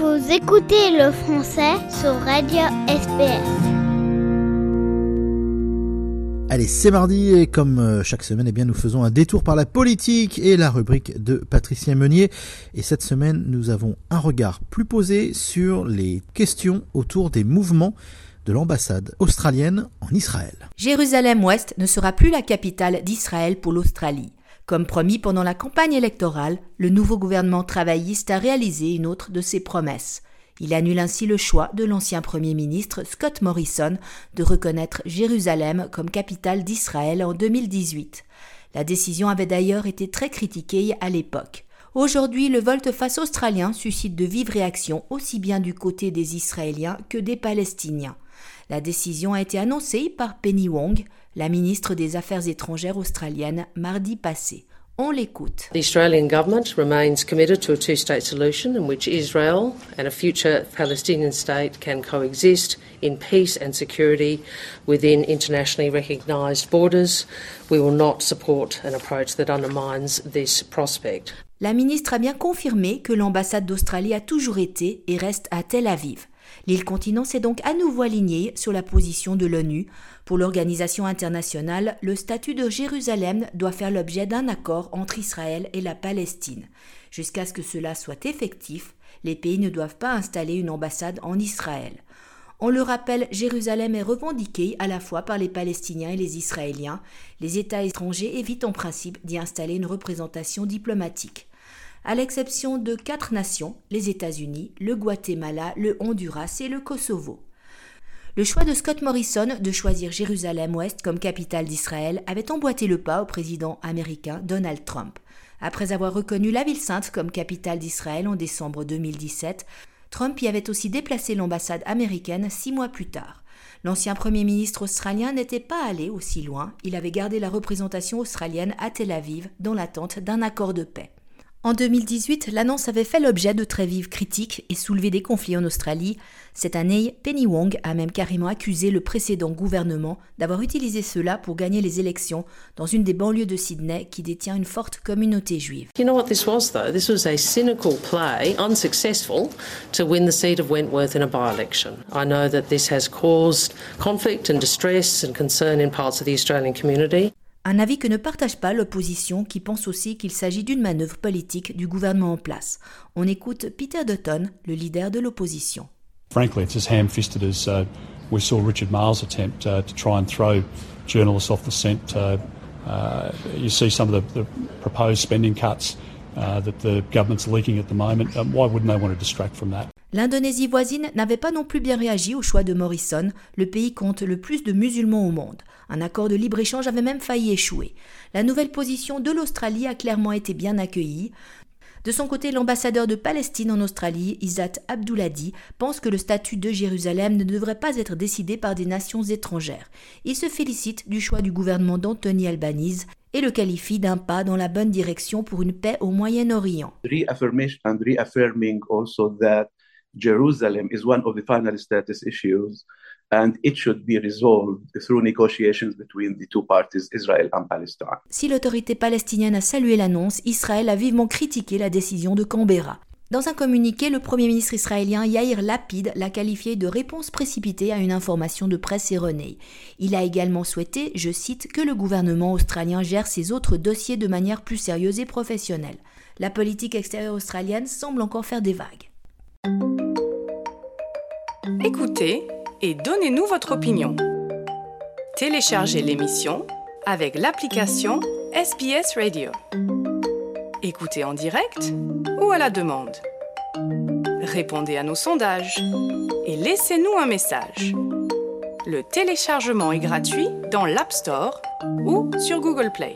Vous écoutez le français sur Radio SPS. Allez, c'est mardi et comme euh, chaque semaine, eh bien, nous faisons un détour par la politique et la rubrique de Patricia Meunier. Et cette semaine, nous avons un regard plus posé sur les questions autour des mouvements de l'ambassade australienne en Israël. Jérusalem-Ouest ne sera plus la capitale d'Israël pour l'Australie. Comme promis pendant la campagne électorale, le nouveau gouvernement travailliste a réalisé une autre de ses promesses. Il annule ainsi le choix de l'ancien Premier ministre Scott Morrison de reconnaître Jérusalem comme capitale d'Israël en 2018. La décision avait d'ailleurs été très critiquée à l'époque. Aujourd'hui, le volte-face australien suscite de vives réactions aussi bien du côté des Israéliens que des Palestiniens. La décision a été annoncée par Penny Wong, la ministre des Affaires étrangères australienne, mardi passé. On l'écoute. The Australian government remains committed to a two-state solution in which Israel and a future Palestinian state can coexist in peace and security within internationally recognised borders. We will not support an approach that undermines this prospect. La ministre a bien confirmé que l'ambassade d'Australie a toujours été et reste à Tel Aviv. L'île continent s'est donc à nouveau alignée sur la position de l'ONU. Pour l'organisation internationale, le statut de Jérusalem doit faire l'objet d'un accord entre Israël et la Palestine. Jusqu'à ce que cela soit effectif, les pays ne doivent pas installer une ambassade en Israël. On le rappelle, Jérusalem est revendiquée à la fois par les Palestiniens et les Israéliens. Les États étrangers évitent en principe d'y installer une représentation diplomatique à l'exception de quatre nations, les États-Unis, le Guatemala, le Honduras et le Kosovo. Le choix de Scott Morrison de choisir Jérusalem-Ouest comme capitale d'Israël avait emboîté le pas au président américain Donald Trump. Après avoir reconnu la ville sainte comme capitale d'Israël en décembre 2017, Trump y avait aussi déplacé l'ambassade américaine six mois plus tard. L'ancien Premier ministre australien n'était pas allé aussi loin, il avait gardé la représentation australienne à Tel Aviv dans l'attente d'un accord de paix. En 2018, l'annonce avait fait l'objet de très vives critiques et soulevé des conflits en Australie. Cette année, Penny Wong a même carrément accusé le précédent gouvernement d'avoir utilisé cela pour gagner les élections dans une des banlieues de Sydney qui détient une forte communauté juive. You know what this was though? This was a cynical play, unsuccessful, to win the seat of Wentworth in a by-election. I know that this has caused conflict and distress and concern in parts of the Australian community. Un avis que ne partage pas l'opposition qui pense aussi qu'il s'agit d'une manœuvre politique du gouvernement en place. On écoute Peter Dutton, le leader de l'opposition. Frankly, it's as ham-fisted as uh, we saw Richard Marles attempt uh, to try and throw journalists off the scent. Uh, uh, you see some of the, the proposed spending cuts uh, that the government's leaking at the moment. Um, why wouldn't they want to distract from that? L'Indonésie voisine n'avait pas non plus bien réagi au choix de Morrison. Le pays compte le plus de musulmans au monde. Un accord de libre-échange avait même failli échouer. La nouvelle position de l'Australie a clairement été bien accueillie. De son côté, l'ambassadeur de Palestine en Australie, Izzat Abdouladi, pense que le statut de Jérusalem ne devrait pas être décidé par des nations étrangères. Il se félicite du choix du gouvernement d'Anthony Albanese et le qualifie d'un pas dans la bonne direction pour une paix au Moyen-Orient. Jerusalem is one of the final status issues and it should be resolved through negotiations between the two parties, Israel and Palestine. Si l'autorité palestinienne a salué l'annonce, Israël a vivement critiqué la décision de Canberra. Dans un communiqué, le Premier ministre israélien Yair Lapid l'a qualifié de réponse précipitée à une information de presse erronée. Il a également souhaité, je cite, que le gouvernement australien gère ses autres dossiers de manière plus sérieuse et professionnelle. La politique extérieure australienne semble encore faire des vagues. Et donnez-nous votre opinion. Téléchargez l'émission avec l'application SBS Radio. Écoutez en direct ou à la demande. Répondez à nos sondages et laissez-nous un message. Le téléchargement est gratuit dans l'App Store ou sur Google Play.